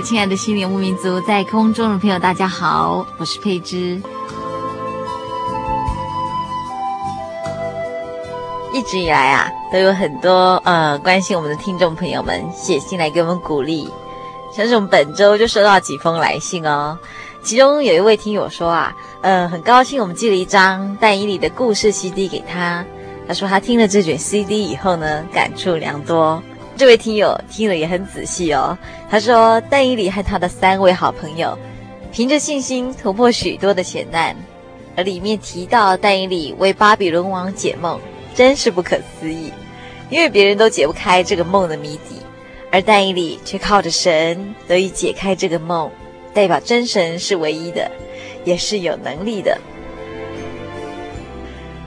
亲爱的心灵牧民族，在空中的朋友，大家好，我是佩芝。一直以来啊，都有很多呃关心我们的听众朋友们写信来给我们鼓励，像是我们本周就收到几封来信哦。其中有一位听友说啊，呃，很高兴我们寄了一张但以里的故事 CD 给他，他说他听了这卷 CD 以后呢，感触良多。这位听友听了也很仔细哦。他说，但以理和他的三位好朋友，凭着信心突破许多的险难，而里面提到但以理为巴比伦王解梦，真是不可思议。因为别人都解不开这个梦的谜底，而但以理却靠着神得以解开这个梦，代表真神是唯一的，也是有能力的。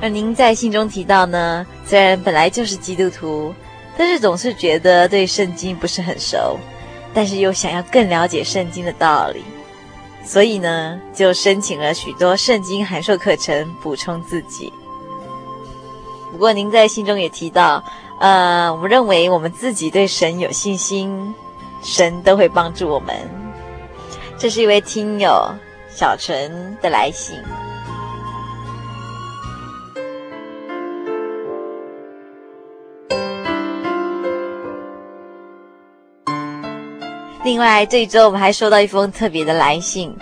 而您在信中提到呢，虽然本来就是基督徒。但是总是觉得对圣经不是很熟，但是又想要更了解圣经的道理，所以呢，就申请了许多圣经函授课程补充自己。不过您在信中也提到，呃，我们认为我们自己对神有信心，神都会帮助我们。这是一位听友小陈的来信。另外，这一周我们还收到一封特别的来信，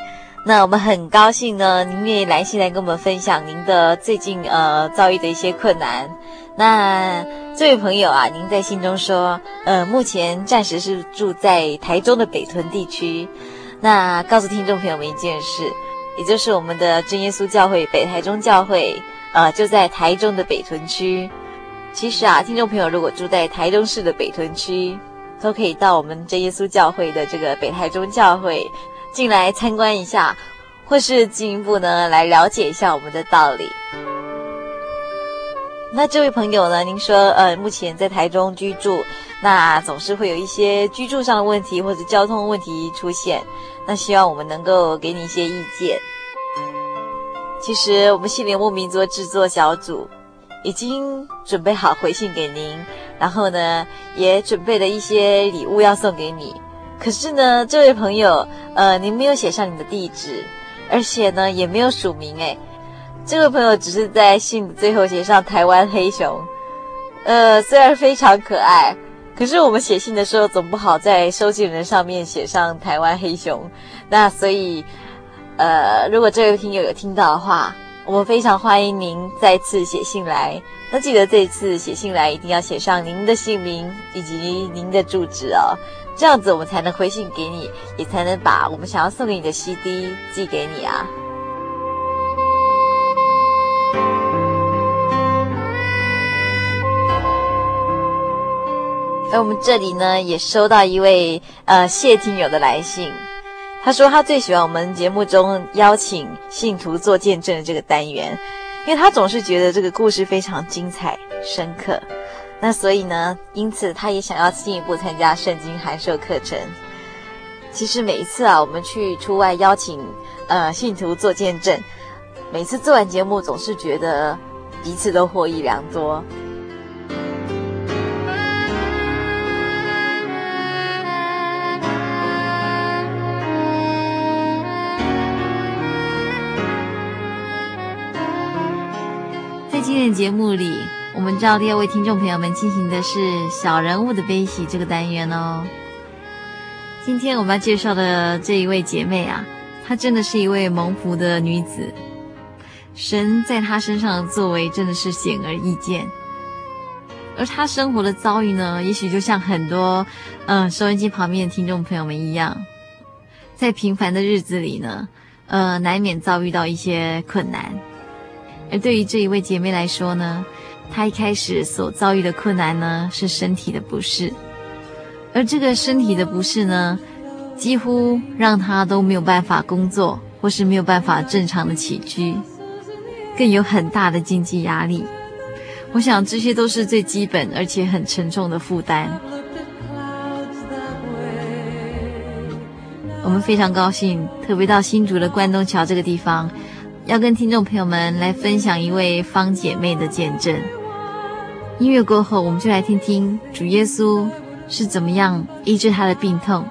那我们很高兴呢，您愿意来信来跟我们分享您的最近呃遭遇的一些困难。那这位朋友啊，您在信中说，呃，目前暂时是住在台中的北屯地区。那告诉听众朋友们一件事，也就是我们的真耶稣教会北台中教会，呃，就在台中的北屯区。其实啊，听众朋友如果住在台中市的北屯区，都可以到我们真耶稣教会的这个北台中教会进来参观一下，或是进一步呢来了解一下我们的道理。那这位朋友呢，您说呃目前在台中居住，那总是会有一些居住上的问题或者交通问题出现，那希望我们能够给你一些意见。其实我们心灵牧民族制作小组已经准备好回信给您。然后呢，也准备了一些礼物要送给你。可是呢，这位朋友，呃，您没有写上你的地址，而且呢，也没有署名。诶，这位朋友只是在信最后写上台湾黑熊。呃，虽然非常可爱，可是我们写信的时候总不好在收信人上面写上台湾黑熊。那所以，呃，如果这位听友有听到的话，我们非常欢迎您再次写信来。那记得这次写信来一定要写上您的姓名以及您的住址哦，这样子我们才能回信给你，也才能把我们想要送给你的 CD 寄给你啊。而我们这里呢，也收到一位呃谢听友的来信，他说他最喜欢我们节目中邀请信徒做见证的这个单元。因为他总是觉得这个故事非常精彩深刻，那所以呢，因此他也想要进一步参加圣经函授课程。其实每一次啊，我们去出外邀请呃信徒做见证，每次做完节目，总是觉得彼此都获益良多。天节目里，我们照例要为听众朋友们进行的是“小人物的悲喜”这个单元哦。今天我们要介绍的这一位姐妹啊，她真的是一位蒙福的女子，神在她身上的作为真的是显而易见。而她生活的遭遇呢，也许就像很多嗯、收音机旁边的听众朋友们一样，在平凡的日子里呢，呃，难免遭遇到一些困难。而对于这一位姐妹来说呢，她一开始所遭遇的困难呢，是身体的不适，而这个身体的不适呢，几乎让她都没有办法工作，或是没有办法正常的起居，更有很大的经济压力。我想这些都是最基本而且很沉重的负担。我们非常高兴，特别到新竹的关东桥这个地方。要跟听众朋友们来分享一位方姐妹的见证。音乐过后，我们就来听听主耶稣是怎么样医治她的病痛，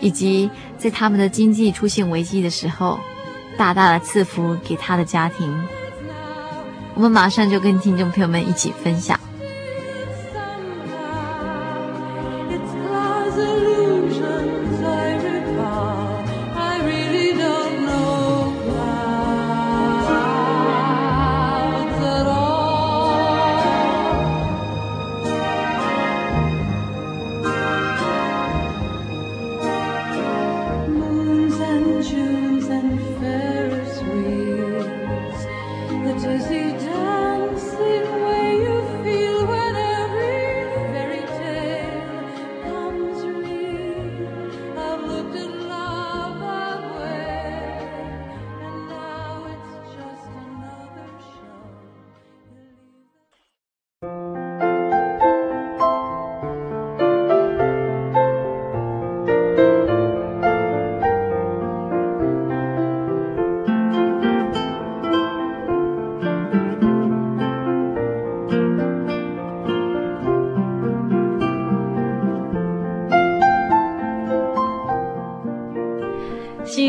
以及在他们的经济出现危机的时候，大大的赐福给他的家庭。我们马上就跟听众朋友们一起分享。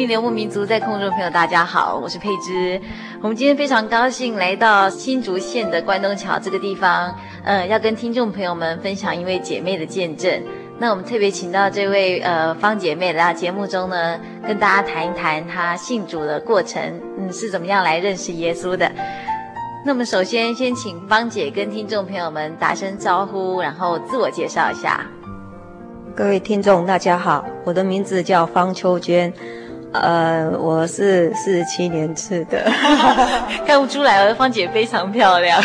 游牧民族在空中朋友，大家好，我是佩芝。我们今天非常高兴来到新竹县的关东桥这个地方，呃，要跟听众朋友们分享一位姐妹的见证。那我们特别请到这位呃方姐妹来到节目中呢，跟大家谈一谈她信主的过程，嗯，是怎么样来认识耶稣的。那么首先先请方姐跟听众朋友们打声招呼，然后自我介绍一下。各位听众大家好，我的名字叫方秋娟。呃，我是四十七年次的，看不出来，我的芳姐非常漂亮。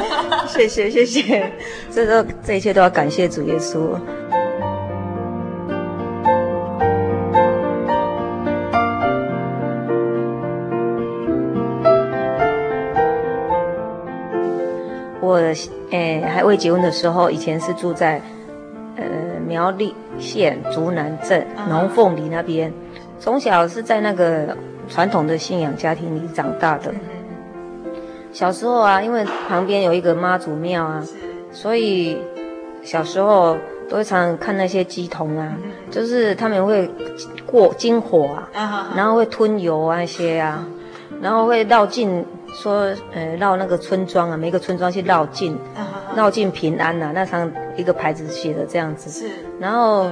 谢谢谢谢，这都这一切都要感谢主耶稣。我诶还未结婚的时候，以前是住在呃苗栗县竹南镇龙凤里那边。从小是在那个传统的信仰家庭里长大的。小时候啊，因为旁边有一个妈祖庙啊，所以小时候都会常常看那些鸡童啊，就是他们会过金火啊，然后会吞油啊那些啊，然后会绕境说，呃，绕那个村庄啊，每个村庄去绕境，绕境平安呐，那上一个牌子写的这样子，是然后。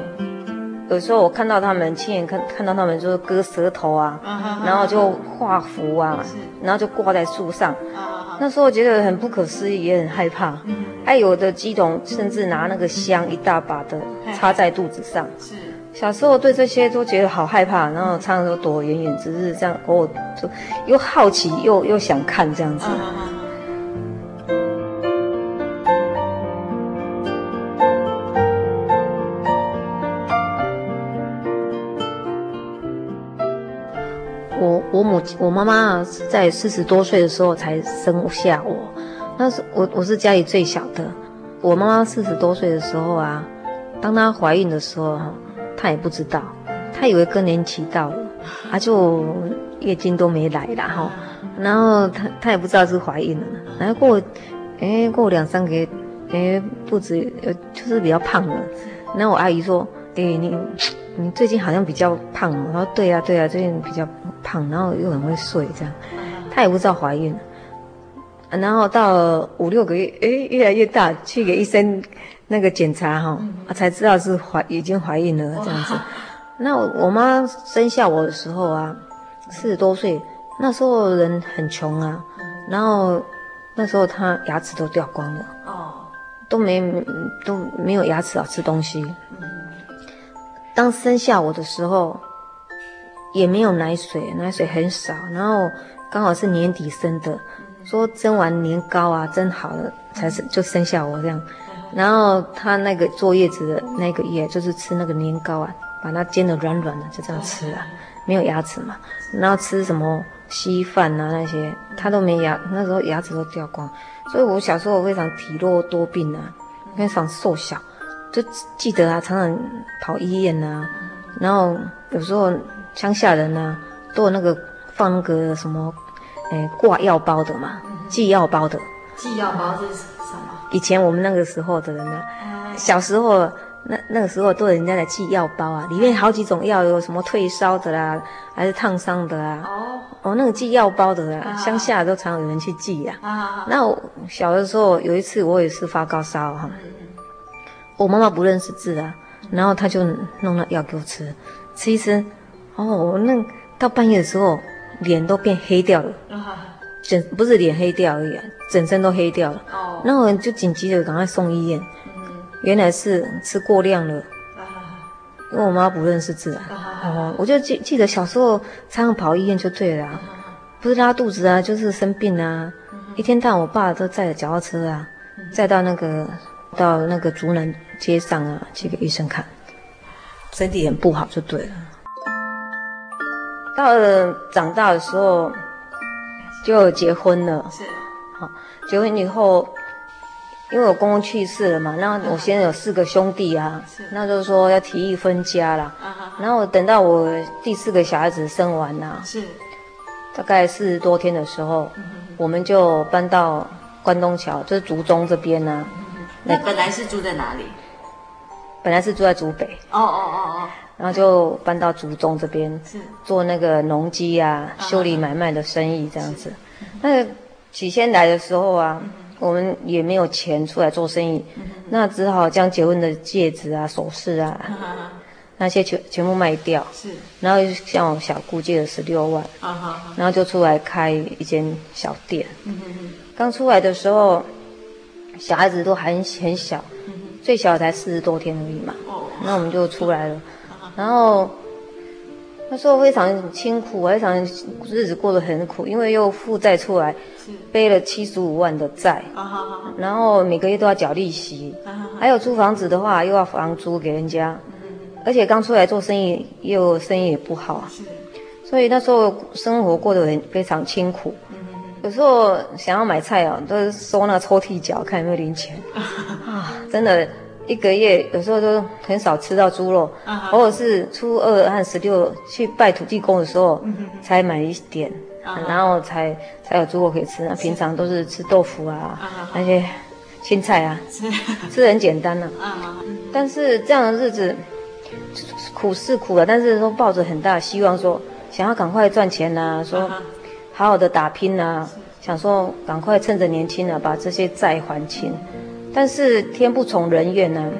有时候我看到他们，亲眼看看到他们就是割舌头啊，然后就画符啊，然后就挂在树上。那时候我觉得很不可思议，也很害怕。还有的乩童甚至拿那个香一大把的插在肚子上。小时候对这些都觉得好害怕，然后常常都躲远远，只是这样偶尔就又好奇又又想看这样子。我我母我妈妈是在四十多岁的时候才生下我，那是我我是家里最小的。我妈妈四十多岁的时候啊，当她怀孕的时候，她也不知道，她以为更年期到了，啊，就月经都没来啦哈。然后她她也不知道是怀孕了，然后过，哎，过两三个月，哎，肚子呃就是比较胖了。然后我阿姨说，哎，你你最近好像比较胖。我说对呀对呀，最近比较胖，然后又很会睡这样。她也不知道怀孕。然后到五六个月，哎，越来越大，去给医生那个检查哈，才知道是怀已经怀孕了这样子。那我，我妈生下我的时候啊，四十多岁，那时候人很穷啊，然后那时候她牙齿都掉光了，哦，都没都没有牙齿啊，吃东西。当生下我的时候，也没有奶水，奶水很少，然后刚好是年底生的。说蒸完年糕啊，蒸好了才是就生下我这样，然后他那个坐月子的那个月，就是吃那个年糕啊，把它煎得软软的，就这样吃啊，没有牙齿嘛，然后吃什么稀饭啊那些，他都没牙，那时候牙齿都掉光，所以我小时候非常体弱多病啊，非常瘦小，就记得啊，常常跑医院啊，然后有时候乡下人啊，都有那个放那个什么。哎，挂药包的嘛，寄药包的。寄药包是什么？以前我们那个时候的人呢，小时候那那个时候都有人家来寄药包啊，里面好几种药，有什么退烧的啦，还是烫伤的啊。哦。哦，那个寄药包的啦，乡下都常有人去寄呀。啊。那我小的时候有一次我也是发高烧哈，我妈妈不认识字啊，然后她就弄了药给我吃，吃一吃，哦，那到半夜的时候。脸都变黑掉了，整不是脸黑掉而已，整身都黑掉了。哦，那我就紧急的赶快送医院。原来是吃过量了。因为我妈不认识字啊。哦，我就记记得小时候常常跑医院就对了，不是拉肚子啊，就是生病啊。一天到晚我爸都载着脚踏车啊，载到那个到那个竹南街上啊去给医生看，身体很不好就对了。到了长大的时候，就结婚了。是，好，结婚以后，因为我公公去世了嘛，那我现在有四个兄弟啊，那就是说要提议分家了。然后等到我第四个小孩子生完了，是，大概四十多天的时候，我们就搬到关东桥，就是竹中这边呢。那本来是住在哪里？本来是住在竹北。哦哦哦哦。然后就搬到竹中这边，做那个农机啊，修理买卖的生意这样子。那起先来的时候啊，我们也没有钱出来做生意，那只好将结婚的戒指啊、首饰啊，那些全全部卖掉。是。然后向我小姑借了十六万，然后就出来开一间小店。刚出来的时候，小孩子都还很小，最小才四十多天而已嘛。那我们就出来了。然后那时候非常辛苦，非常日子过得很苦，因为又负债出来，背了七十五万的债，然后每个月都要缴利息，还有租房子的话又要房租给人家，而且刚出来做生意又生意也不好，所以那时候生活过得很非常清苦，有时候想要买菜啊，都是收那个抽屉角看有没有零钱，啊，真的。一个月有时候都很少吃到猪肉，偶尔是初二和十六去拜土地公的时候才买一点，然后才才有猪肉可以吃。那平常都是吃豆腐啊，那些青菜啊，吃得很简单了。但是这样的日子苦是苦了，但是都抱着很大的希望，说想要赶快赚钱呐，说好好的打拼呐，想说赶快趁着年轻啊，把这些债还清。但是天不从人愿呢、啊。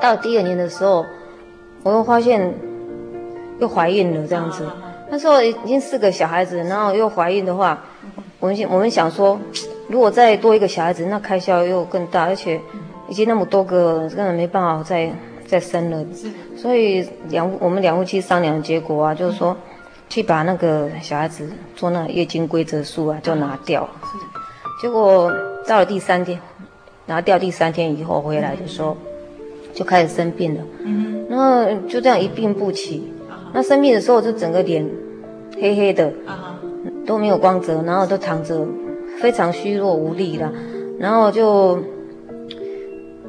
到第二年的时候，我又发现又怀孕了，这样子。那时候已经四个小孩子，然后又怀孕的话，我们我们想说，如果再多一个小孩子，那开销又更大，而且已经那么多个，根本没办法再。再生了，所以两我们两夫妻商量结果啊，就是说，去把那个小孩子做那月经规则书啊，就拿掉。结果到了第三天，拿掉第三天以后回来的时候，就开始生病了。然后就这样一病不起。那生病的时候就整个脸黑黑的，啊都没有光泽，然后都躺着非常虚弱无力啦，然后就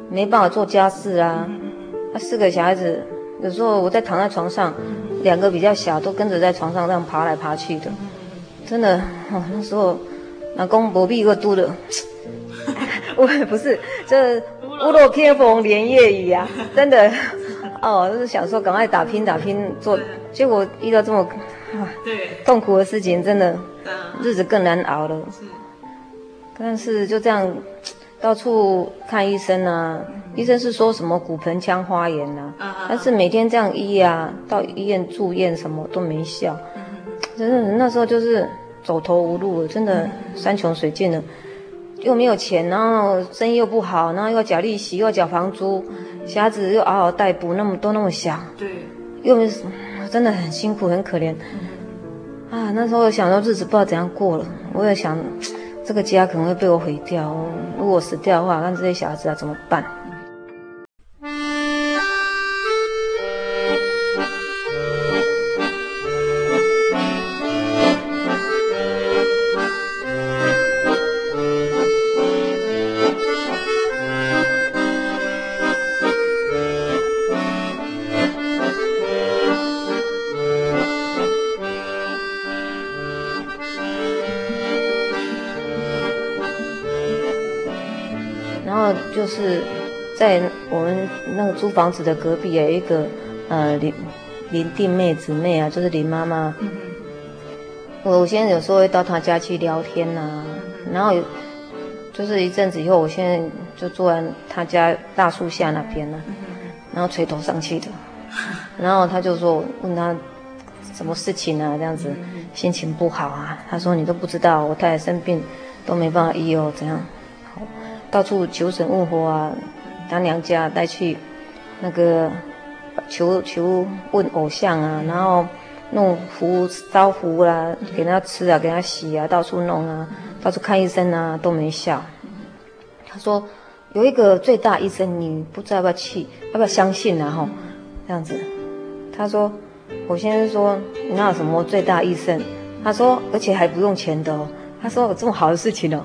没办法做家事啊。那四个小孩子，有时候我在躺在床上，两个比较小都跟着在床上这样爬来爬去的，真的哦，那时候老公不必个嘟的，我也不是，这屋漏偏逢连夜雨啊，真的哦，就是想说赶快打拼打拼做，结果遇到这么。对，痛苦的事情真的，日子更难熬了。但是就这样，到处看医生啊，医生是说什么骨盆腔发炎呐，但是每天这样医啊，到医院住院什么都没效，真的那时候就是走投无路了，真的山穷水尽了，又没有钱，然后生意又不好，然后又要缴利息，又要缴房租，小孩子又嗷嗷待哺，那么都那么小，对，又。真的很辛苦，很可怜，啊！那时候我想到日子不知道怎样过了，我也想，这个家可能会被我毁掉。如果死掉的话，那这些小孩子要怎么办？房子的隔壁有一个呃林林弟妹姊妹啊，就是林妈妈。我我现在有时候会到她家去聊天呐、啊，然后就是一阵子以后，我现在就坐在她家大树下那边了，然后垂头丧气的，然后她就说问她什么事情啊，这样子心情不好啊。她说你都不知道，我太太生病都没办法医哦，怎样？到处求神问佛啊，他娘家带去那个求求问偶像啊，然后弄符烧符啦，给他吃啊，给他洗啊，到处弄啊，到处看医生啊，都没效。他说有一个最大医生，你不知道要不要去，要不要相信啊？吼，这样子。他说我先生说你那有什么最大医生？他说而且还不用钱的哦。他说有这么好的事情哦。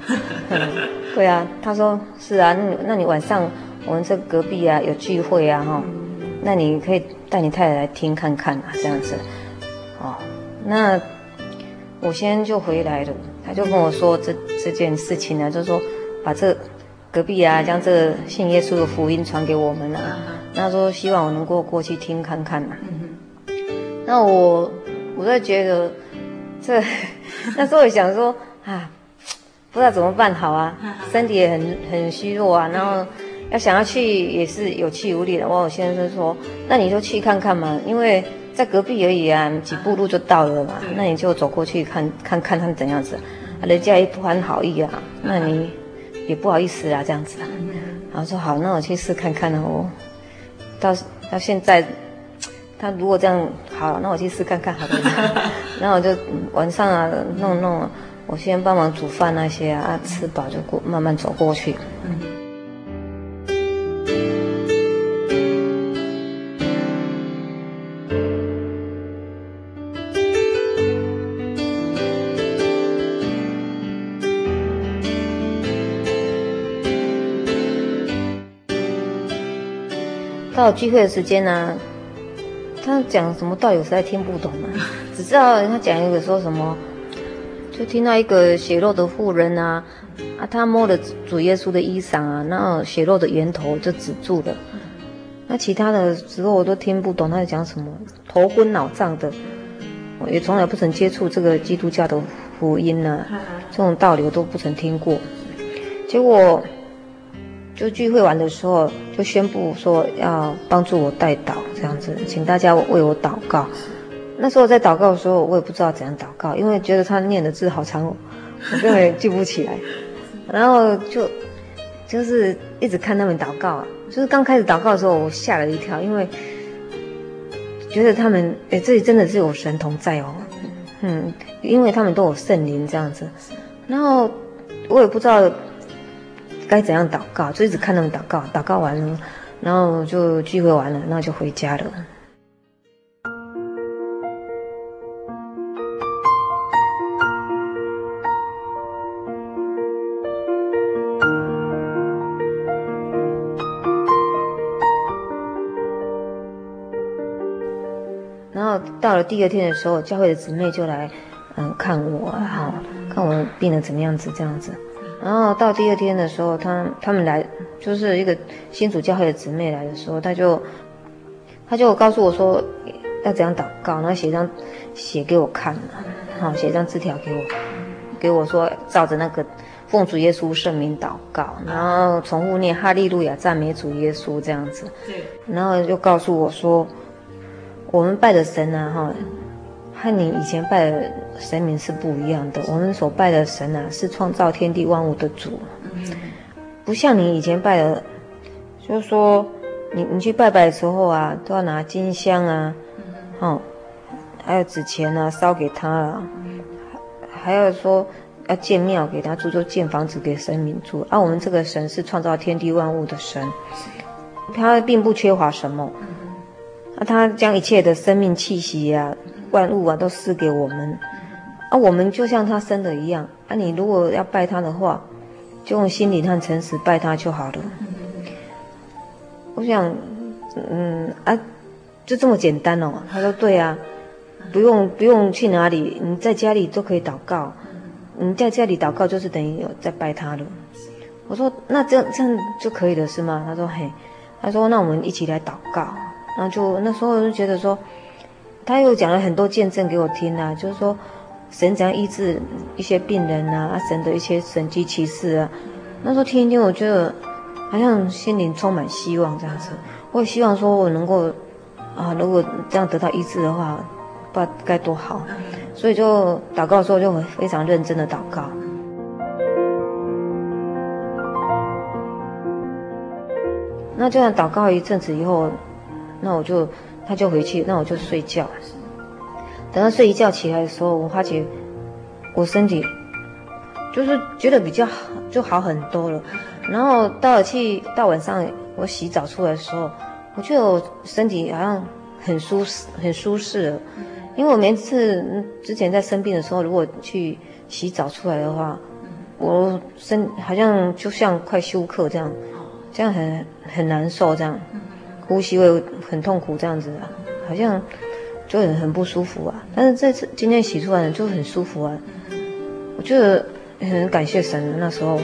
对啊，他说是啊，那那你晚上我们这隔壁啊有聚会啊哈，那你可以带你太太来听看看啊，这样子，哦，那我先就回来了，他就跟我说这这件事情呢，就是说把这隔壁啊将这信耶稣的福音传给我们啊，他说希望我能够过去听看看啊，那我我在觉得这 那时候我想说啊。不知道怎么办好啊，身体也很很虚弱啊，然后要想要去也是有气无力的。我先生说，那你就去看看嘛，因为在隔壁而已啊，几步路就到了嘛。那你就走过去看看看他们怎样子，人家也不怀好意啊，那你也不好意思啊这样子啊。然后说好，那我去试看看哦。到到现在，他如果这样好，那我去试看看好了。然后我就晚上啊弄弄。我先帮忙煮饭那些啊，啊吃饱就过，慢慢走过去。嗯。到聚会的时间呢，啊，他讲什么道理我实在听不懂啊，只知道他讲一个说什么。就听到一个血肉的妇人啊，啊，他摸了主耶稣的衣裳啊，那血肉的源头就止住了。那其他的时候我都听不懂他在讲什么，头昏脑胀的，我也从来不曾接触这个基督教的福音呢、啊，这种道理我都不曾听过。结果就聚会完的时候，就宣布说要帮助我代祷，这样子，请大家为我祷告。那时候我在祷告的时候，我也不知道怎样祷告，因为觉得他念的字好长，我根本记不起来。然后就就是一直看他们祷告啊，就是刚开始祷告的时候，我吓了一跳，因为觉得他们诶这里真的是有神同在哦，嗯，因为他们都有圣灵这样子。然后我也不知道该怎样祷告，就一直看他们祷告，祷告完了，然后就聚会完了，那就回家了。然后到了第二天的时候，教会的姊妹就来嗯看我，啊，看我病的怎么样子，这样子。然后到第二天的时候，他他们来就是一个新主教会的姊妹来的时候，他就他就告诉我说要怎样祷告，然后写一张写给我看，好写一张字条给我，给我说照着那个奉主耶稣圣名祷告，然后重复念哈利路亚赞美主耶稣这样子。对。然后又告诉我说，我们拜的神啊，哈。和你以前拜的神明是不一样的。我们所拜的神啊，是创造天地万物的主，不像你以前拜的，就是说你你去拜拜的时候啊，都要拿金香啊，哦，还有纸钱啊，烧给他啊，还要说要建庙给他住，就建房子给神明住。而、啊、我们这个神是创造天地万物的神，他并不缺乏什么，那、啊、他将一切的生命气息呀、啊。万物啊，都赐给我们，啊，我们就像他生的一样啊。你如果要拜他的话，就用心灵和诚实拜他就好了。我想，嗯啊，就这么简单哦。他说对啊，不用不用去哪里，你在家里都可以祷告。你在家里祷告就是等于有在拜他了。我说那这样这样就可以了是吗？他说嘿，他说那我们一起来祷告。然后就那时候就觉得说。他又讲了很多见证给我听啊，就是说神怎样医治一些病人啊，啊神的一些神迹奇事啊。那时候听一听，我觉得好像心灵充满希望这样子。我也希望说我能够啊，如果这样得到医治的话，不知道该多好。所以就祷告的时候就非常认真的祷告。那这样祷告一阵子以后，那我就。他就回去，那我就睡觉。等他睡一觉起来的时候，我发觉我身体就是觉得比较好，就好很多了。然后到了去到晚上，我洗澡出来的时候，我觉得我身体好像很舒适，很舒适了。因为我每次之前在生病的时候，如果去洗澡出来的话，我身好像就像快休克这样，这样很很难受这样。呼吸会很痛苦，这样子，好像就很很不舒服啊。但是这次今天洗出来就很舒服啊，我觉得很感谢神。那时候，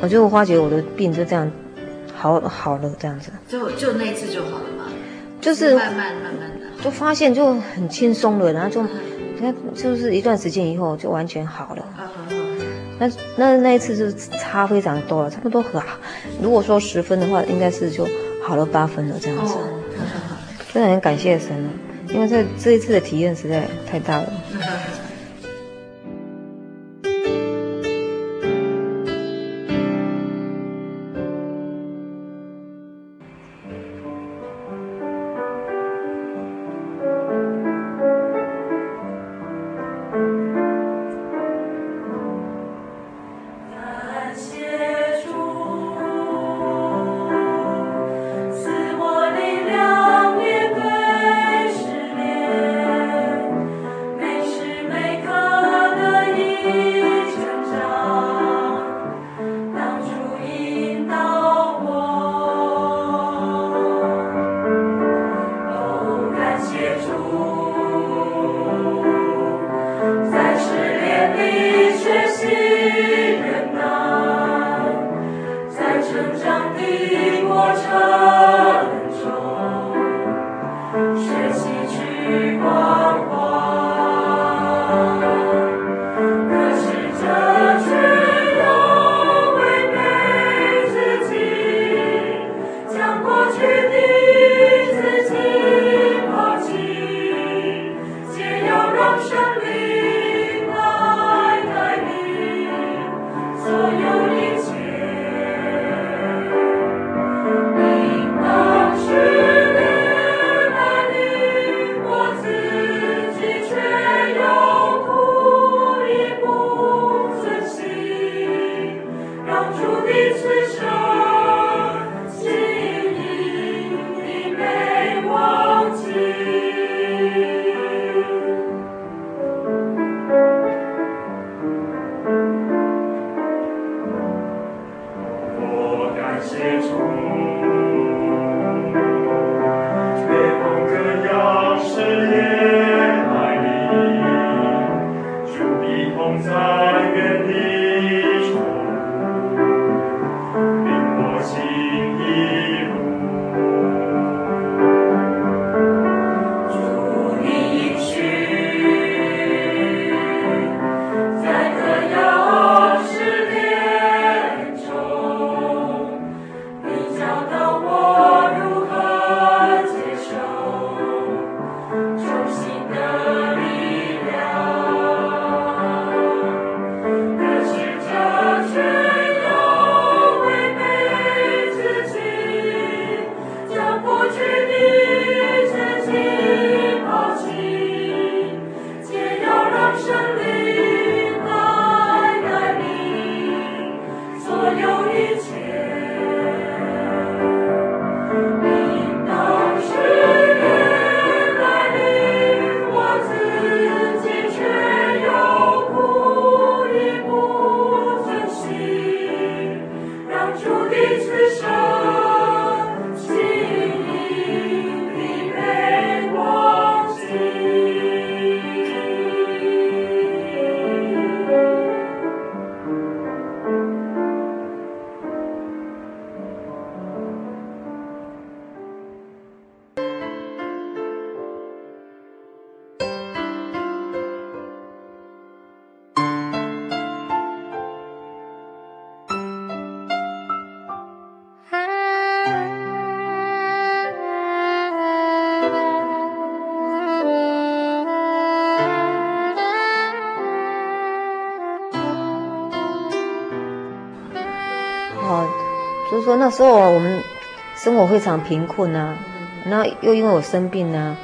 我就发觉我的病就这样好好了，这样子。就就那一次就好了嘛？就是慢慢慢慢的，就发现就很轻松了，然后就，那就是一段时间以后就完全好了。那那那一次是差非常多了，差不多很好。如果说十分的话，应该是就。好了八分了，这样子，真的很感谢神了，因为这这一次的体验实在太大了。那时候我们生活非常贫困啊，然后又因为我生病啊，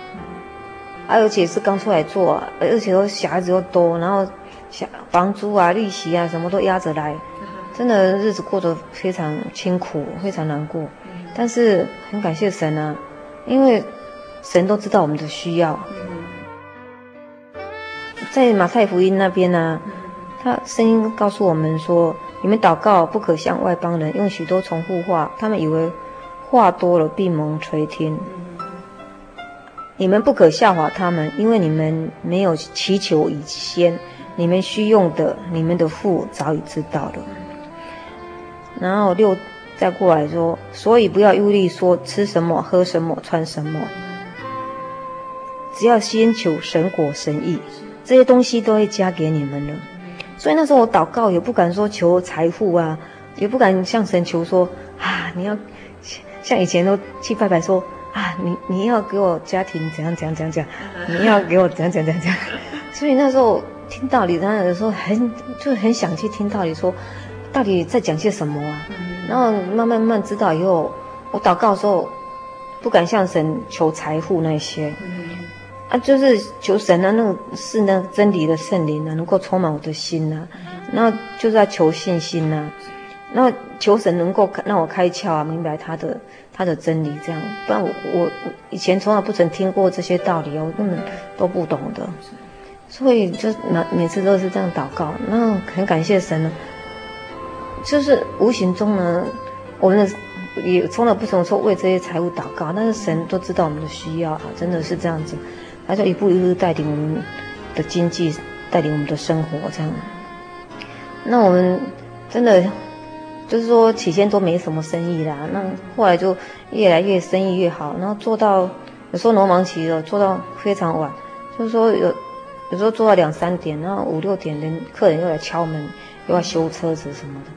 而且是刚出来做啊，而且又小孩子又多，然后小房租啊、利息啊什么都压着来，真的日子过得非常清苦，非常难过。但是很感谢神啊，因为神都知道我们的需要。在马太福音那边呢、啊，他声音告诉我们说：“你们祷告不可像外邦人用许多重复话，他们以为话多了必蒙垂听。你们不可效法他们，因为你们没有祈求以先，你们需用的，你们的父早已知道了。”然后六再过来说：“所以不要忧虑说吃什么、喝什么、穿什么，只要先求神果神意。”这些东西都会加给你们的，所以那时候我祷告也不敢说求财富啊，也不敢向神求说啊，你要像以前都去拜拜说啊，你你要给我家庭怎样怎样怎样怎样，你要给我怎样怎样怎样。所以那时候听道理，当然有时候很就很想去听道理，说到底在讲些什么啊。然后慢慢慢慢知道以后，我祷告的时候不敢向神求财富那些。啊，就是求神啊，那个是那个真理的圣灵啊，能够充满我的心呐、啊。那就是要求信心呐、啊，那求神能够让我开窍啊，明白他的他的真理，这样。不然我我我以前从来不曾听过这些道理，我根本都不懂的。所以就每每次都是这样祷告，那很感谢神呢。就是无形中呢，我们的也从来不曾说为这些财物祷告，但是神都知道我们的需要啊，真的是这样子。他就一步一步带领我们的经济，带领我们的生活，这样。那我们真的就是说，起先都没什么生意啦，那后来就越来越生意越好，然后做到有时候农忙期了，做到非常晚，就是说有有时候做到两三点，然后五六点人客人又来敲门，又要修车子什么的，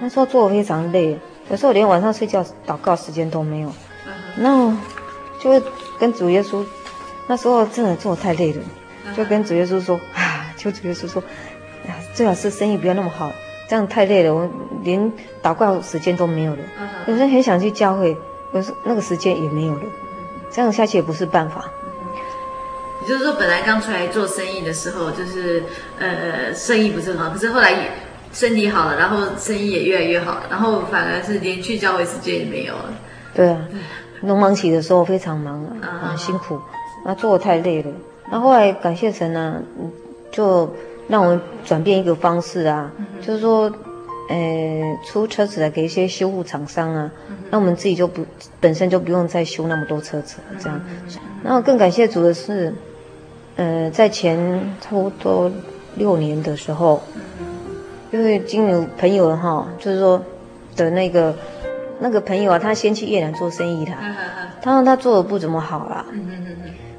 那时候做得非常累，有时候连晚上睡觉祷告时间都没有，那就会跟主耶稣。那时候真的做太累了，就跟主耶稣说 啊，求主耶稣说，啊，最好是生意不要那么好，这样太累了，我连祷告时间都没有了。有时候很想去教会，可是那个时间也没有了，这样下去也不是办法。也就是说，本来刚出来做生意的时候，就是呃，生意不是很好，可是后来也身体好了，然后生意也越来越好，然后反而是连去教会时间也没有了。对啊，农忙期的时候非常忙啊、辛苦。那做的太累了，那后来感谢神呢、啊，就让我们转变一个方式啊，嗯、就是说，呃，出车子来给一些修护厂商啊，那、嗯、我们自己就不本身就不用再修那么多车子了，这样。然后更感谢主的是，呃，在前差不多六年的时候，因为经有朋友哈，就是说的那个那个朋友啊，他先去越南做生意的，他说他做的不怎么好啦。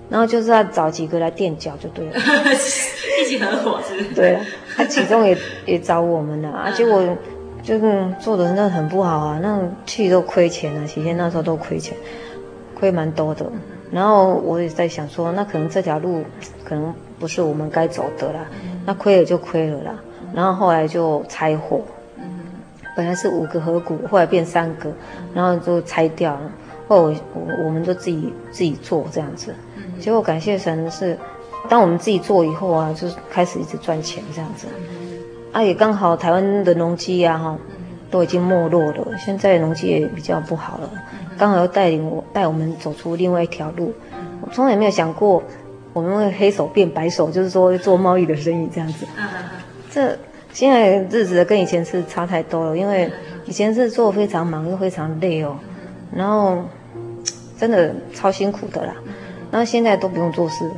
然后就是要找几个来垫脚就对了，一起合伙是？对了，他其中也 也找我们了，啊，结果就是做的真的很不好啊，那去都亏钱了，起先那时候都亏钱，亏蛮多的。然后我也在想说，那可能这条路可能不是我们该走的啦，那亏了就亏了啦。然后后来就拆伙，本来是五个合股，后来变三个，然后就拆掉了。后来我我们都自己自己做这样子。结果感谢神的是，当我们自己做以后啊，就开始一直赚钱这样子，啊也刚好台湾的农机啊哈，都已经没落了，现在农机也比较不好了，刚好又带领我带我们走出另外一条路，我从来没有想过我们会黑手变白手，就是说做贸易的生意这样子，这现在日子跟以前是差太多了，因为以前是做非常忙又非常累哦，然后真的超辛苦的啦。然后现在都不用做事了，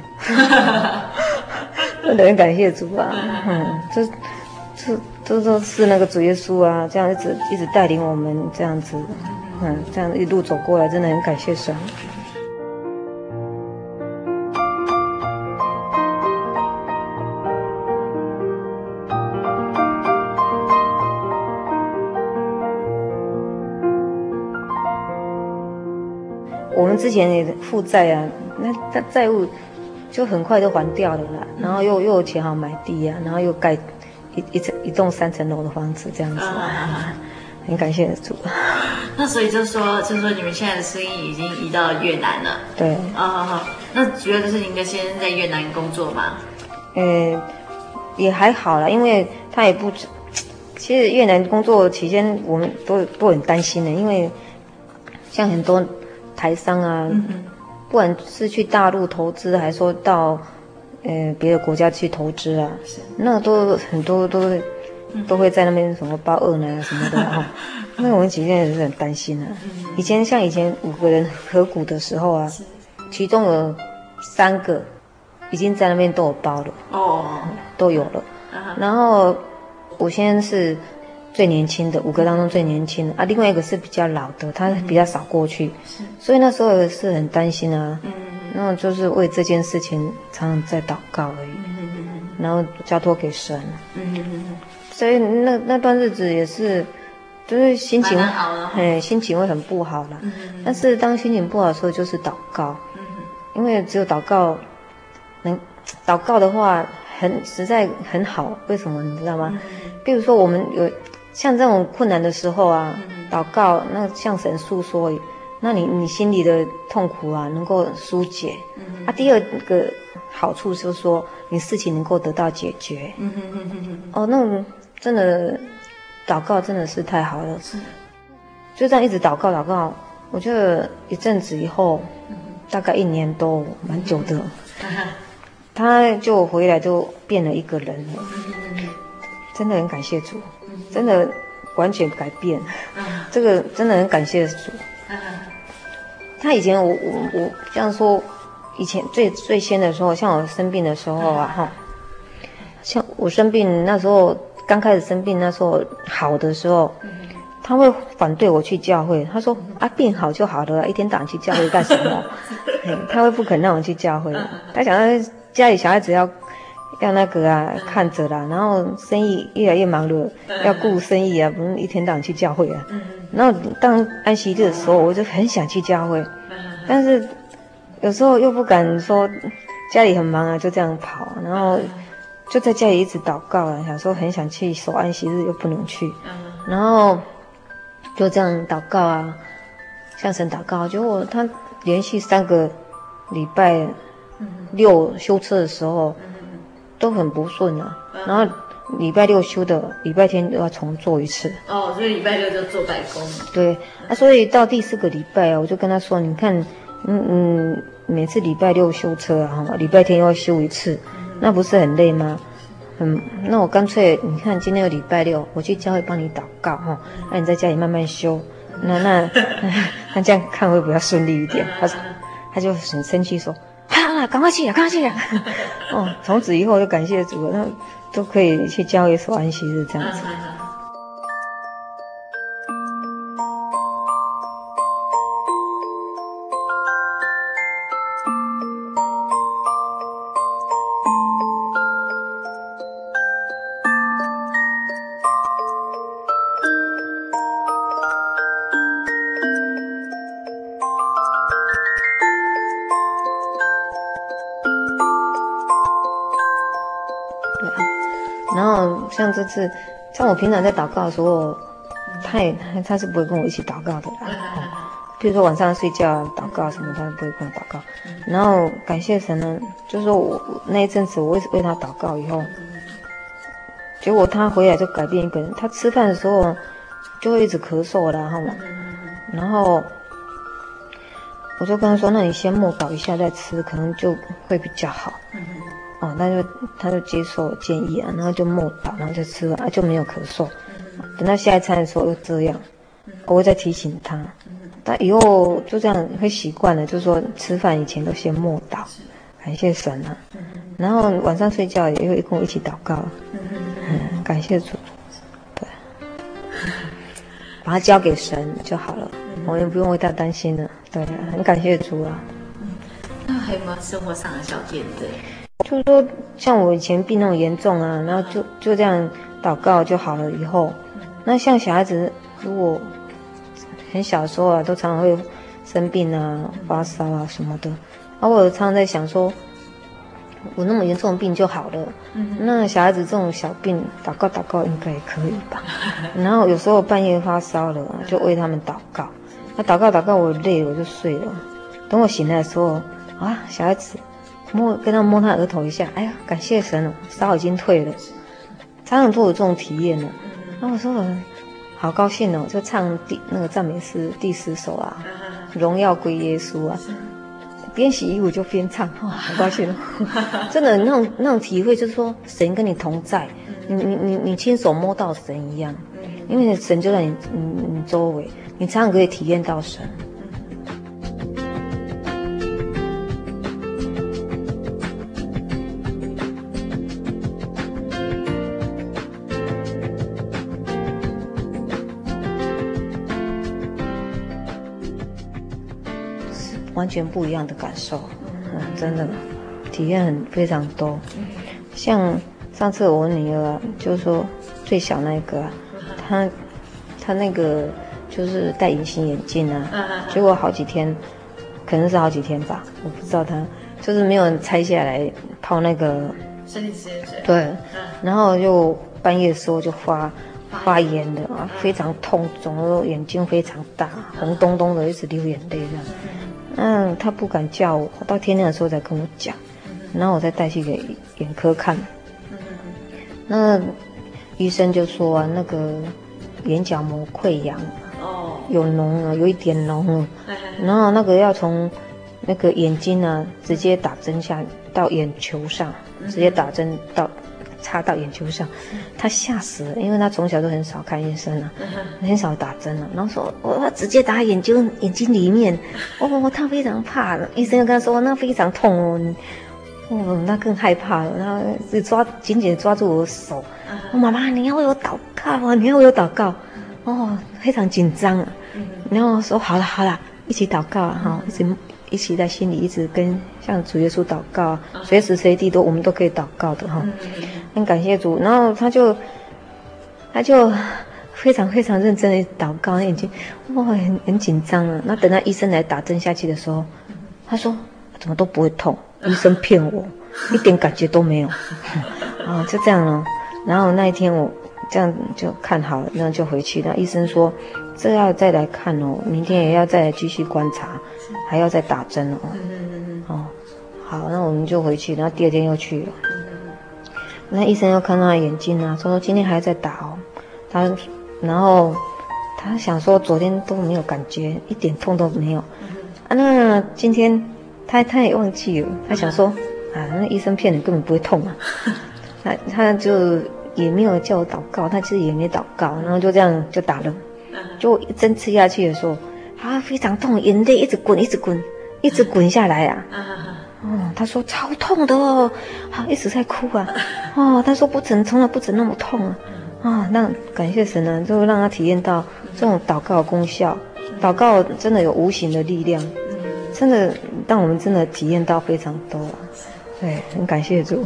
真的很感谢主啊！嗯，这这这都是那个主耶稣啊，这样一直一直带领我们这样子，嗯，这样一路走过来，真的很感谢神。我们之前也负债啊。那他债务就很快就还掉了啦，然后又又有钱好买地啊，然后又盖一一层一栋三层楼的房子这样子，啊，很感谢主。那所以就说，就说你们现在的生意已经移到越南了。对。啊，好好。那主要就是您的先生在越南工作吗？嗯，也还好啦，因为他也不，其实越南工作期间我们都都很担心的，因为像很多台商啊，嗯、哼不管是去大陆投资，还是说到呃别的国家去投资啊，那都很多都会、嗯、都会在那边什么包二奶啊什么的哈。那我们几个人也是很担心啊。嗯、以前像以前五个人合股的时候啊，其中有三个。已经在那边都有包了哦，都有了。然后我现在是最年轻的五个当中最年轻的啊，另外一个是比较老的，他比较少过去，所以那时候是很担心啊。嗯，那就是为这件事情常常在祷告而已。然后交托给神。嗯，所以那那段日子也是，就是心情哎，心情会很不好啦。但是当心情不好的时候，就是祷告。因为只有祷告。能祷告的话，很实在很好。为什么你知道吗？比如说我们有像这种困难的时候啊，祷告，那向神诉说，那你你心里的痛苦啊，能够疏解。啊，第二个好处就是说，你事情能够得到解决。哦，那种真的祷告真的是太好了。就这样一直祷告祷告，我觉得一阵子以后，大概一年多，蛮久的。他就回来就变了一个人了，真的很感谢主，真的完全改变，这个真的很感谢主。他以前我我我这样说，以前最最先的时候，像我生病的时候啊哈，像我生病那时候刚开始生病那时候好的时候，他会反对我去教会，他说啊病好就好了，一天到晚去教会干什么？他会不肯让我去教会，他想要。家里小孩子要要那个啊，看着啦，然后生意越来越忙碌，要顾生意啊，不用一天到晚去教会啊。然后当安息日的时候，我就很想去教会，但是有时候又不敢说，家里很忙啊，就这样跑，然后就在家里一直祷告啊，想说很想去守安息日又不能去，然后就这样祷告啊，向神祷告，结果他连续三个礼拜。六修车的时候都很不顺啊，然后礼拜六休的，礼拜天都要重做一次。哦，所以礼拜六就做白工。对，啊，所以到第四个礼拜啊，我就跟他说：“你看，嗯嗯，每次礼拜六修车啊，礼拜天又要修一次，那不是很累吗？嗯，那我干脆，你看今天有礼拜六，我去教会帮你祷告哈，那你在家里慢慢修，那那 那这样看会比较顺利一点。”他说，他就很生气说。啊，赶快去呀，赶快去呀！哦，从此以后就感谢主了，那都可以去教会所安息日这样子。是，像我平常在祷告的时候，他也他是不会跟我一起祷告的啦。比如说晚上睡觉祷告什么，他也不会跟我祷告。然后感谢神呢，就是说我那一阵子我为为他祷告以后，结果他回来就改变一个人。他吃饭的时候就会一直咳嗽啦，哈。然后我就跟他说：“那你先默祷一下再吃，可能就会比较好。”哦，那就他就接受建议啊，然后就默祷，然后就吃了啊，就没有咳嗽。等到下一餐的时候又这样，我会再提醒他。他以后就这样会习惯了，就是说吃饭以前都先默祷，感谢神啊。然后晚上睡觉也会跟我一起祷告，嗯，感谢主，对，把它交给神就好了，我也不用为他担心了。对，很感谢主啊。那还有没有生活上的小点对？就是说，像我以前病那么严重啊，然后就就这样祷告就好了。以后，那像小孩子，如果很小的时候啊，都常常会生病啊、发烧啊什么的。啊，我常常在想说，我那么严重的病就好了。嗯、那小孩子这种小病，祷告祷告应该也可以吧？然后有时候半夜发烧了，就为他们祷告。那祷告祷告，我累了我就睡了。等我醒来的时候，啊，小孩子摸跟他摸他额头一下，哎呀，感谢神了，烧已经退了。常常都有这种体验呢。然后我说，好高兴哦，就唱第那个赞美诗第十首啊，荣耀归耶稣啊。边洗衣服就边唱，哇，好高兴！真的那种那种体会，就是说神跟你同在，你你你你亲手摸到神一样，因为神就在你你你周围，你常常可以体验到神。全不一样的感受，嗯，真的，体验很非常多。像上次我女儿啊，就是说最小那个啊，她她那个就是戴隐形眼镜啊，结果好几天，可能是好几天吧，我不知道她就是没有人拆下来泡那个生理实验水，对，然后就半夜的时候就发发炎。的啊，非常痛，肿了眼睛非常大，红咚咚的，一直流眼泪这样。嗯，他不敢叫我，到天亮的时候才跟我讲，然后我再带去给眼科看。那医生就说啊，那个眼角膜溃疡，哦，有脓了，有一点脓了，然后那个要从那个眼睛呢，直接打针下到眼球上，直接打针到。插到眼球上，他吓死了，因为他从小都很少看医生啊，很少打针了。然后说，我直接打眼睛眼睛里面，哦，他非常怕了。医生就跟他说，那非常痛哦，哦，那更害怕了。然后就抓紧紧抓住我的手，我妈妈，你要为我祷告啊，你要为我祷告，哦，非常紧张啊。然后说好了好了，一起祷告啊，哈，一起。一起在心里一直跟向主耶稣祷告，随时随地都我们都可以祷告的哈，很感谢主。然后他就他就非常非常认真的祷告，眼睛哇很很紧张啊。那等到医生来打针下去的时候，他说怎么都不会痛，医生骗我，一点感觉都没有。啊，就这样了。然后那一天我这样就看好了，然后就回去。那医生说这要再来看哦，明天也要再来继续观察。还要再打针哦，哦，好，那我们就回去，然后第二天又去了。那医生又看他眼睛啊，说今天还要再打哦。他，然后他想说昨天都没有感觉，一点痛都没有。啊，那今天他他也忘记了，他想说啊，那医生骗你，根本不会痛啊。他他就也没有叫我祷告，他其实也没祷告，然后就这样就打了，就一针吃下去的时候。啊，非常痛，眼泪一直滚，一直滚，一直滚下来啊！哦，他说超痛的哦，好，一直在哭啊！哦，他说不曾，从来不曾那么痛啊！啊，那感谢神呢，就让他体验到这种祷告功效，祷告真的有无形的力量，真的让我们真的体验到非常多啊！对，很感谢主。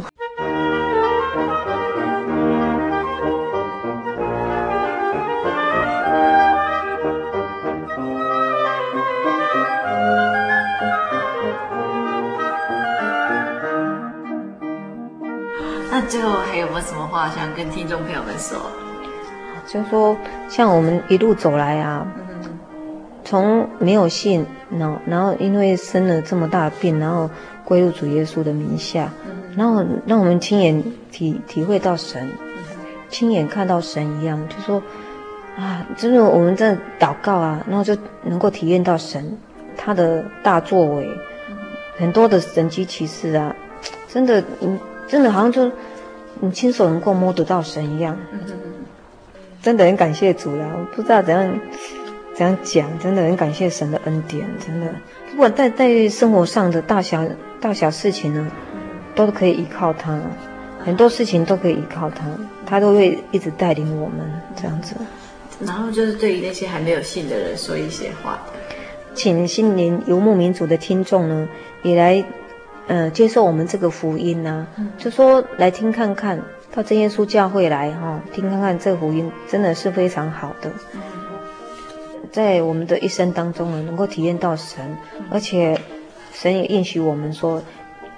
没有什么话想跟听众朋友们说？就说像我们一路走来啊，从没有信，然后然后因为生了这么大的病，然后归入主耶稣的名下，然后让我们亲眼体体会到神，亲眼看到神一样，就说啊，就是我们在祷告啊，然后就能够体验到神他的大作为，很多的神迹奇事啊，真的，嗯，真的好像就。你亲手能够摸得到神一样，真的很感谢主了。我不知道怎样怎样讲，真的很感谢神的恩典，真的。不管在在生活上的大小大小事情呢，都可以依靠他，很多事情都可以依靠他，他都会一直带领我们这样子。然后就是对于那些还没有信的人说一些话，请心灵游牧民族的听众呢，也来。呃，接受我们这个福音呢、啊，就说来听看看，到真耶稣教会来哈、哦，听看看这福音真的是非常好的，在我们的一生当中呢，能够体验到神，而且神也应许我们说，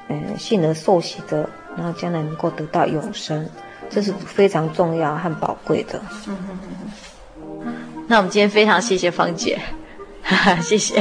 呃，信而受洗的，然后将来能够得到永生，这是非常重要和宝贵的。嗯。嗯嗯。那我们今天非常谢谢芳姐。谢谢。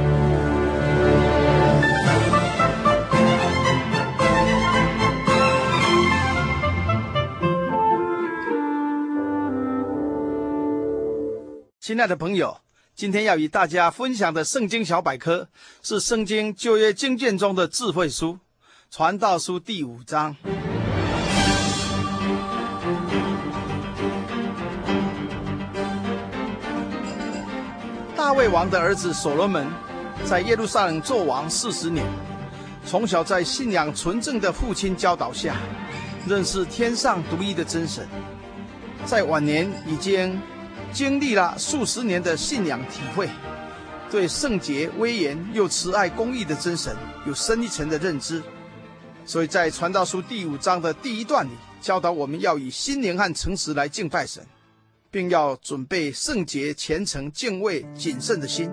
亲爱的朋友，今天要与大家分享的圣经小百科是圣经旧约经卷中的智慧书《传道书》第五章。大卫王的儿子所罗门在耶路撒冷做王四十年，从小在信仰纯正的父亲教导下，认识天上独一的真神，在晚年已经。经历了数十年的信仰体会，对圣洁、威严又慈爱、公义的真神有深一层的认知，所以在《传道书》第五章的第一段里，教导我们要以心灵和诚实来敬拜神，并要准备圣洁、虔诚、敬畏、谨慎的心，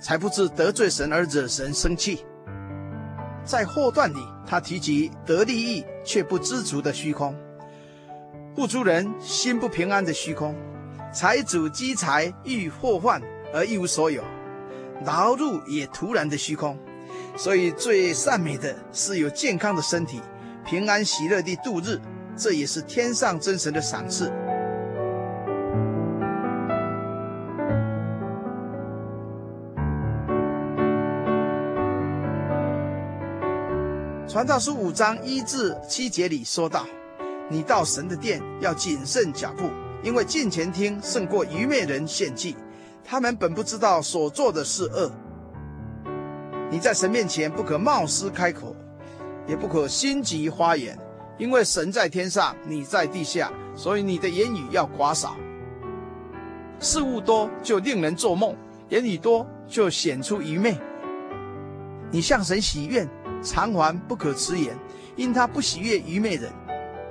才不致得罪神而惹神生气。在后段里，他提及得利益却不知足的虚空，不足人心不平安的虚空。财主积财遇祸患而一无所有，劳碌也徒然的虚空。所以最善美的是有健康的身体，平安喜乐地度日，这也是天上真神的赏赐。传道书五章一至七节里说道：“你到神的殿要谨慎脚步。”因为近前听胜过愚昧人献祭，他们本不知道所做的是恶。你在神面前不可冒失开口，也不可心急发言，因为神在天上，你在地下，所以你的言语要寡少。事物多就令人做梦，言语多就显出愚昧。你向神许愿偿还不可迟延，因他不喜悦愚昧人，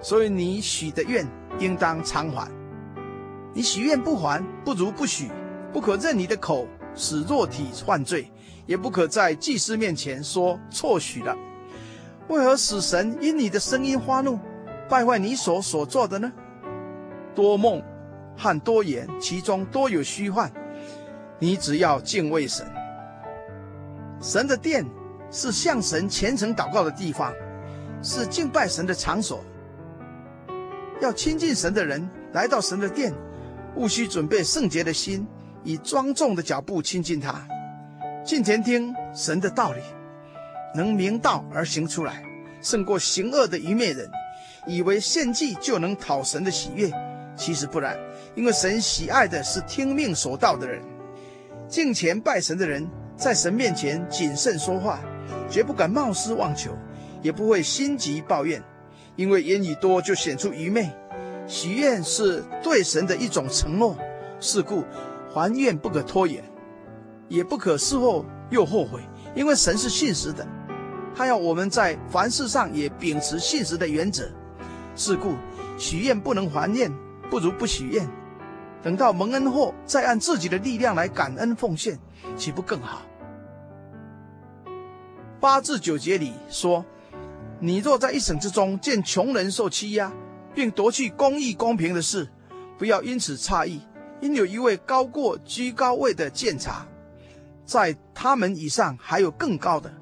所以你许的愿应当偿还。你许愿不还，不如不许；不可任你的口使肉体犯罪，也不可在祭司面前说错许了。为何使神因你的声音发怒，败坏你所所做的呢？多梦和多言，其中多有虚幻。你只要敬畏神。神的殿是向神虔诚祷告的地方，是敬拜神的场所。要亲近神的人来到神的殿。务须准备圣洁的心，以庄重的脚步亲近他，近前听神的道理，能明道而行出来，胜过行恶的愚昧人，以为献祭就能讨神的喜悦，其实不然，因为神喜爱的是听命守道的人。敬虔拜神的人，在神面前谨慎说话，绝不敢冒失妄求，也不会心急抱怨，因为言语多就显出愚昧。许愿是对神的一种承诺，是故还愿不可拖延，也不可事后又后悔，因为神是信实的，他要我们在凡事上也秉持信实的原则。是故许愿不能还愿，不如不许愿，等到蒙恩后再按自己的力量来感恩奉献，岂不更好？八至九节里说：“你若在一省之中见穷人受欺压。”并夺去公义公平的事，不要因此诧异，因有一位高过居高位的鉴察，在他们以上还有更高的。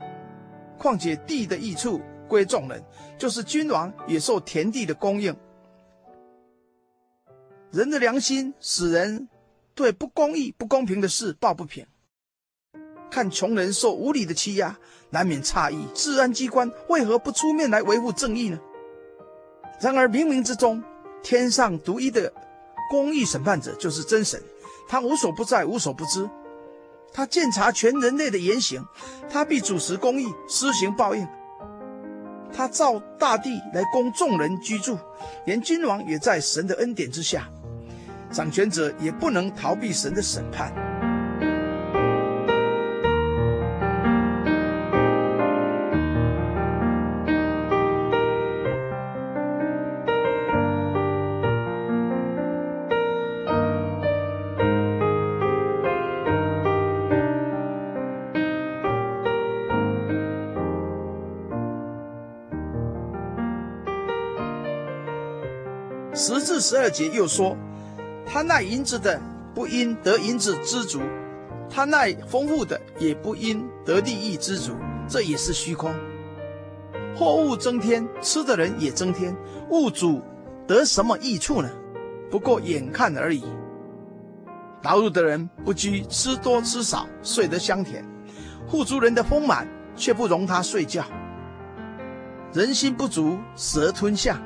况且地的益处归众人，就是君王也受田地的供应，人的良心使人对不公义、不公平的事抱不平。看穷人受无理的欺压，难免诧异：治安机关为何不出面来维护正义呢？然而冥冥之中，天上独一的公义审判者就是真神，他无所不在，无所不知。他鉴察全人类的言行，他必主持公义，施行报应。他造大地来供众人居住，连君王也在神的恩典之下。掌权者也不能逃避神的审判。十至十二节又说。贪爱银子的，不因得银子知足；贪爱丰富的，也不因得利益知足。这也是虚空。货物增添，吃的人也增添，物主得什么益处呢？不过眼看而已。劳碌的人不拘吃多吃少，睡得香甜；富足人的丰满却不容他睡觉。人心不足蛇吞象，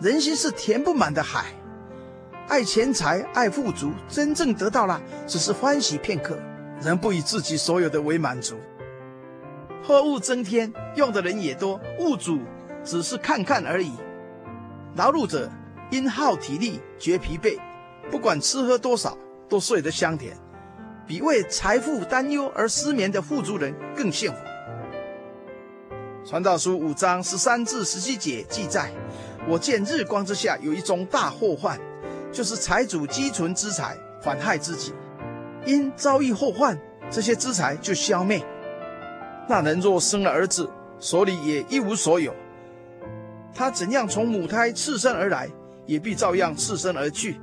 人心是填不满的海。爱钱财，爱富足，真正得到了，只是欢喜片刻，仍不以自己所有的为满足。货物增添，用的人也多，物主只是看看而已。劳碌者因耗体力觉疲惫，不管吃喝多少，都睡得香甜，比为财富担忧而失眠的富足人更幸福。传道书五章十三至十七节记载：我见日光之下有一宗大祸患。就是财主积存资财，反害自己，因遭遇祸患，这些资财就消灭。那人若生了儿子，手里也一无所有。他怎样从母胎赤身而来，也必照样赤身而去。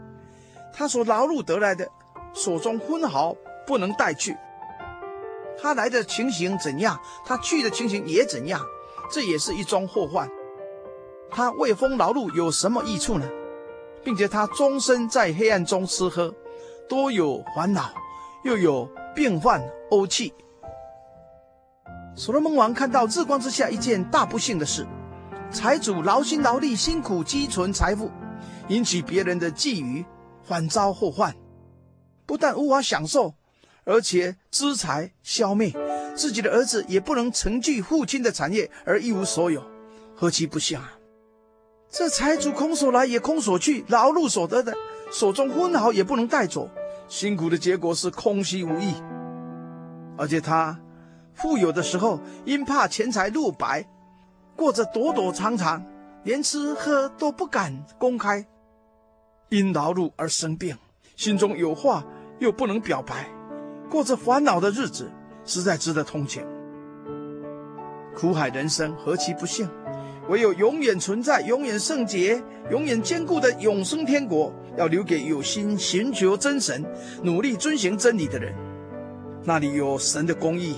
他所劳碌得来的，手中分毫不能带去。他来的情形怎样，他去的情形也怎样。这也是一桩祸患。他为风劳碌有什么益处呢？并且他终身在黑暗中吃喝，多有烦恼，又有病患怄气。所罗门王看到日光之下一件大不幸的事：财主劳心劳力，辛苦积存财富，引起别人的觊觎，反遭祸患。不但无法享受，而且资财消灭，自己的儿子也不能承继父亲的产业，而一无所有，何其不幸啊！这财主空手来也空手去，劳碌所得的，手中分毫也不能带走，辛苦的结果是空虚无益。而且他富有的时候，因怕钱财露白，过着躲躲藏藏，连吃喝都不敢公开。因劳碌而生病，心中有话又不能表白，过着烦恼的日子，实在值得同情。苦海人生何其不幸！唯有永远存在、永远圣洁、永远坚固的永生天国，要留给有心寻求真神、努力遵循真理的人。那里有神的公义，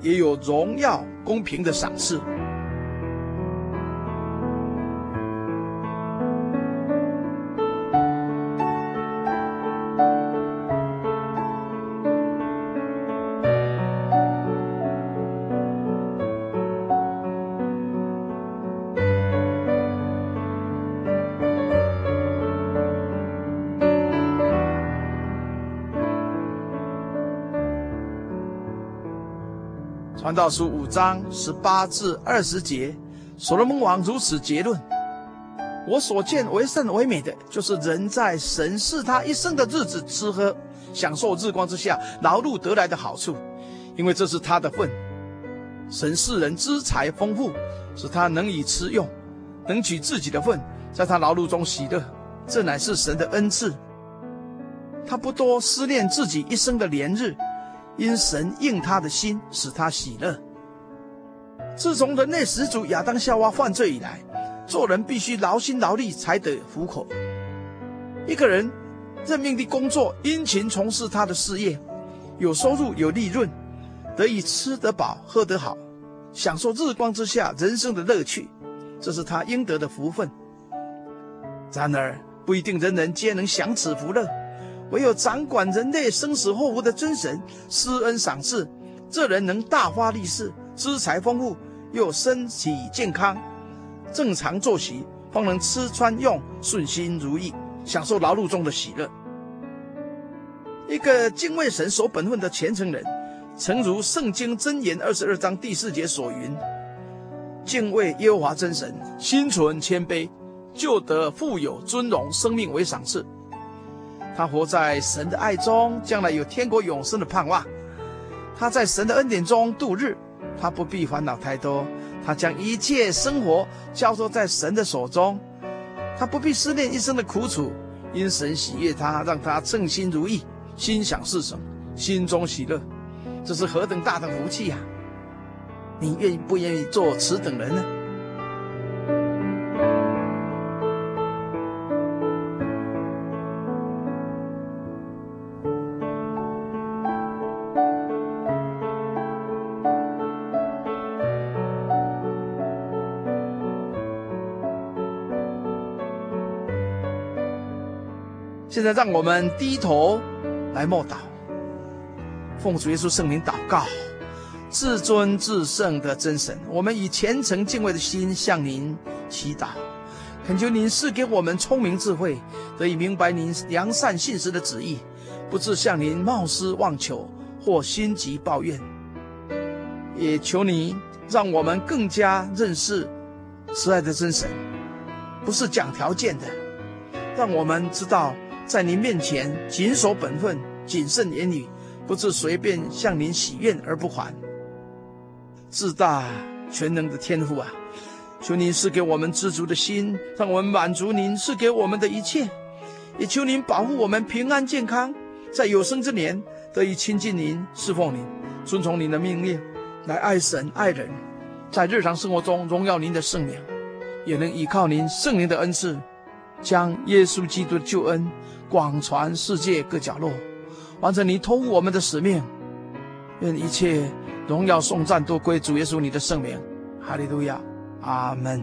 也有荣耀、公平的赏赐。道书五章十八至二十节，所罗门王如此结论：我所见为圣为美的，就是人在神赐他一生的日子吃喝，享受日光之下劳碌得来的好处，因为这是他的份。神赐人资财丰富，使他能以吃用，能取自己的份，在他劳碌中喜乐，这乃是神的恩赐。他不多思念自己一生的年日。因神应他的心，使他喜乐。自从人类始祖亚当夏娃犯罪以来，做人必须劳心劳力才得糊口。一个人认命的工作，殷勤从事他的事业，有收入有利润，得以吃得饱喝得好，享受日光之下人生的乐趣，这是他应得的福分。然而不一定人人皆能享此福乐，唯有掌管人类生死祸福的真神施恩赏赐，这人能大发利市，资财丰富，又身体健康，正常作息，方能吃穿用顺心如意，享受劳碌中的喜乐。一个敬畏神、守本分的虔诚人，诚如圣经箴言二十二章第四节所云：“敬畏耶和华真神，心存谦卑，就得富有尊荣，生命为赏赐。”他活在神的爱中，将来有天国永生的盼望。他在神的恩典中度日，他不必烦恼太多。他将一切生活交托在神的手中，他不必思念一生的苦楚，因神喜悦他，让他称心如意。心想事成，心中喜乐，这是何等大的福气呀！你愿意不愿意做此等人呢？现在让我们低头。来默祷，奉主耶稣圣名祷告，至尊至圣的真神，我们以虔诚敬畏的心向您祈祷，恳求您赐给我们聪明智慧，得以明白您良善信实的旨意，不致向您冒失妄求或心急抱怨。也求您让我们更加认识慈爱的真神，不是讲条件的，让我们知道。在您面前谨守本分，谨慎言语，不致随便向您许愿而不还。自大全能的天父啊，求您赐给我们知足的心，让我们满足您赐给我们的一切。也求您保护我们平安健康，在有生之年得以亲近您、侍奉您、遵从您的命令，来爱神爱人，在日常生活中荣耀您的圣名，也能依靠您圣灵的恩赐，将耶稣基督的救恩。广传世界各角落，完成你托付我们的使命。愿一切荣耀颂赞都归主耶稣你的圣名。哈利路亚，阿门。